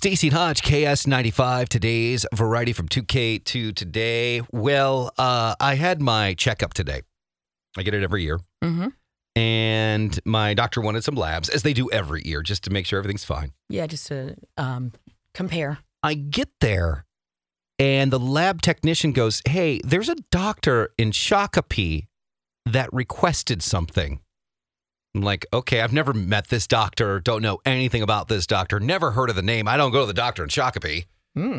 Staci Hutch, KS95, today's variety from 2K to today. Well, uh, I had my checkup today. I get it every year. Mm-hmm. And my doctor wanted some labs, as they do every year, just to make sure everything's fine. Yeah, just to um, compare. I get there, and the lab technician goes, Hey, there's a doctor in Shakopee that requested something. I'm like, okay, I've never met this doctor, don't know anything about this doctor, never heard of the name. I don't go to the doctor in Shakopee. Hmm.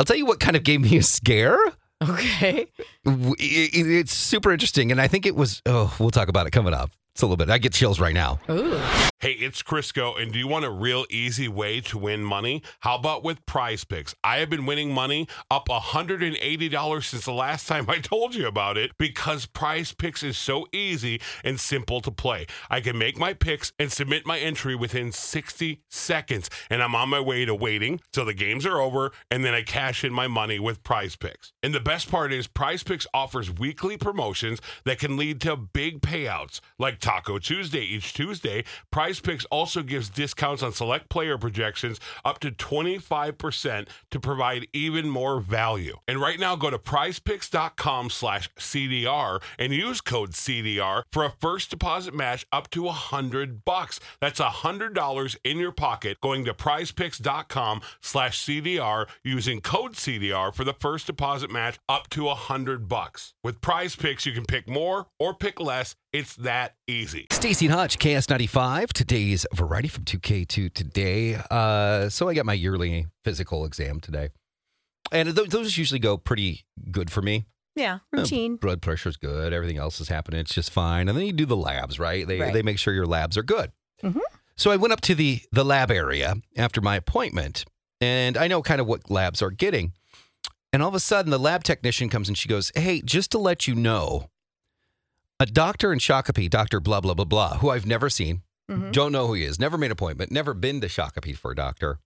I'll tell you what kind of gave me a scare. Okay. It- it- It's super interesting. And I think it was, oh, we'll talk about it coming up. It's a little bit. I get chills right now. Ooh. Hey, it's Crisco, and do you want a real easy way to win money? How about with Prize Picks? I have been winning money up $180 since the last time I told you about it because Prize Picks is so easy and simple to play. I can make my picks and submit my entry within 60 seconds, and I'm on my way to waiting till the games are over, and then I cash in my money with Prize Picks. And the best part is, Prize Picks offers weekly promotions that can lead to big payouts, like Taco Tuesday each Tuesday. Prize Picks also gives discounts on select player projections up to 25% to provide even more value. And right now, go to prizepicks.com slash CDR and use code CDR for a first deposit match up to 100 bucks. That's $100 in your pocket going to prizepicks.com slash CDR using code CDR for the first deposit match up to 100 bucks. With Prize Picks, you can pick more or pick less. It's that easy. Staci and Hutch, KS95, today's variety from 2K to today. Uh, so I got my yearly physical exam today. And th- those usually go pretty good for me. Yeah. Routine. Blood pressure's good. Everything else is happening. It's just fine. And then you do the labs, right? They, Right. they make sure your labs are good. Mhm. So I went up to the, the lab area after my appointment, and I know kind of what labs are getting. And all of a sudden, the lab technician comes and she goes, Hey, just to let you know, a doctor in Shakopee, Dr. Blah, blah, blah, blah, who I've never seen, Mhm. don't know who he is, never made an appointment, never been to Shakopee for a doctor,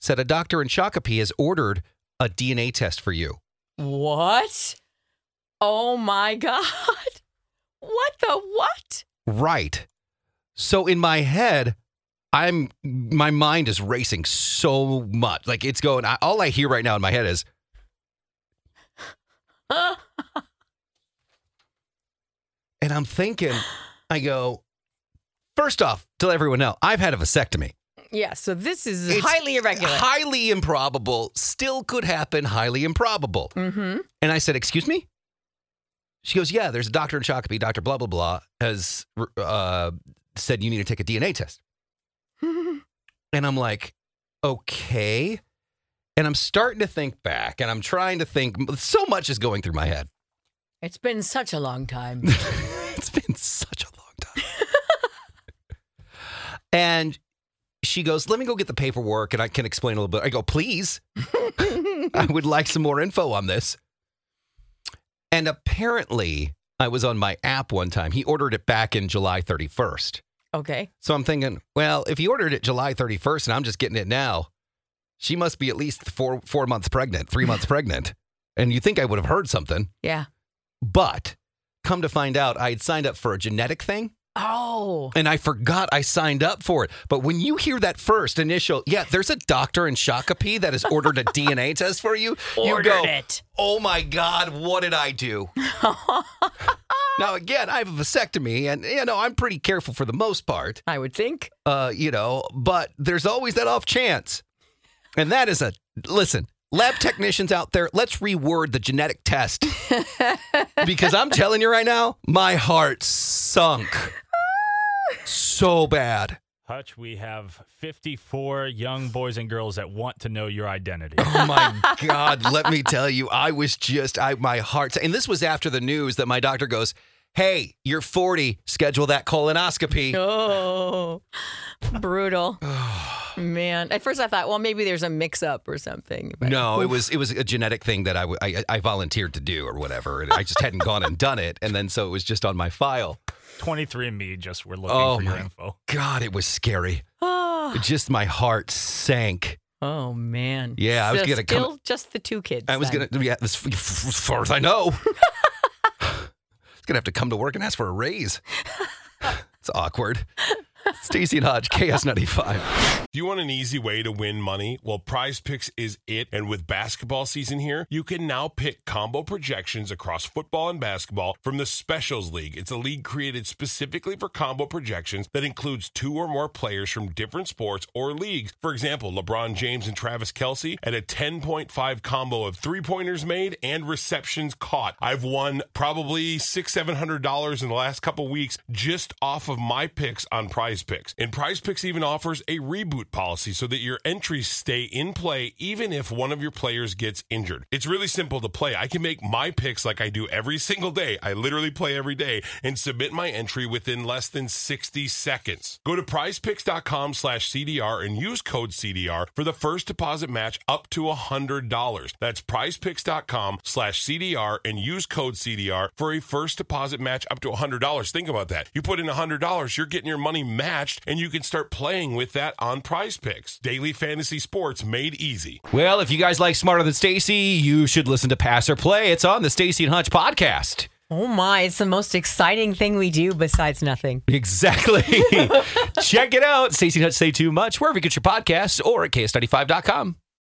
said a doctor in Shakopee has ordered a DNA test for you. What? Oh my God. What the what? Right. So in my head, I'm my mind is racing so much. Like it's going. I, all I hear right now in my head is, and I'm thinking, I go. First off, to let everyone know, I've had a vasectomy. yeah, so this is It's highly irregular. Highly improbable. Still could happen. Highly improbable. mm-hmm. And I said, Excuse me? She goes, Yeah, there's a doctor in Shakopee, Dr. Blah, blah, blah, has uh, said you need to take a DNA test. And I'm like, Okay. And I'm starting to think back and I'm trying to think, so much is going through my head. it's been such a long time. it's been such a long time. and she goes, Let me go get the paperwork and I can explain a little bit. I go, Please. I would like some more info on this. And apparently, I was on my app one time. He ordered it back in July 31st. okay. So I'm thinking, well, if he ordered it July 31st and I'm just getting it now, she must be at least four four months pregnant, three months pregnant. And you think I would have heard something. Yeah. But come to find out, I had signed up for a genetic thing Oh. and I forgot I signed up for it. But when you hear that first initial, yeah, there's a doctor in Shakopee that has ordered a DNA test for you. you Ordered go, it. oh my God, what did I do? now, again, I have a vasectomy and, you know, I'm pretty careful for the most part, I would think. uh, you know, but there's always that off chance. And that is a, listen, lab technicians out there, let's reword the genetic test. because I'm telling you right now, my heart sunk so bad. Hutch, we have 54 young boys and girls that want to know your identity. Oh my God, let me tell you, I was just, I my heart, and this was after the news that my doctor goes, Hey, you're 40, schedule that colonoscopy. Oh. Brutal. Man. At first I thought, well, maybe there's a mix up or something. but- No, it was it was a genetic thing that I, w- I I volunteered to do or whatever, and I just hadn't gone and done it, and then so it was just on my file. 23andMe just were looking Oh for your my- info. God, it was scary. Oh, Just my heart sank. oh man. Yeah, I was So gonna come- just the two kids. I was then. gonna, yeah, as, as far as I know, I was gonna have to come to work and ask for a raise. It's awkward. Staci and Hutch, KS ninety five. Do you want an easy way to win money? Well, Prize Picks is it. And with basketball season here, you can now pick combo projections across football and basketball from the Specials League. It's a league created specifically for combo projections that includes two or more players from different sports or leagues. For example, LeBron James and Travis Kelce at a 10.5 combo of three pointers made and receptions caught. I've won probably six, seven hundred dollars in the last couple weeks just off of my picks on Prize Picks. And Prize Picks even offers a reboot policy so that your entries stay in play even if one of your players gets injured. It's really simple to play. I can make my picks like I do every single day. I literally play every day and submit my entry within less than 60 seconds. Go to prizepicks.com slash CDR and use code CDR for the first deposit match up to $100. That's prizepicks.com slash CDR and use code CDR for a first deposit match up to $100. Think about that. You put in $100, you're getting your money matched and you can start playing with that on prize picks. Daily fantasy sports made easy. Well, if you guys like Smarter Than Staci, you should listen to Pass or Play. It's on the Staci and Hutch podcast. Oh my, it's the most exciting thing we do besides nothing. Exactly. Check it out. Staci and Hutch say too much wherever you get your podcasts or at ks95.com.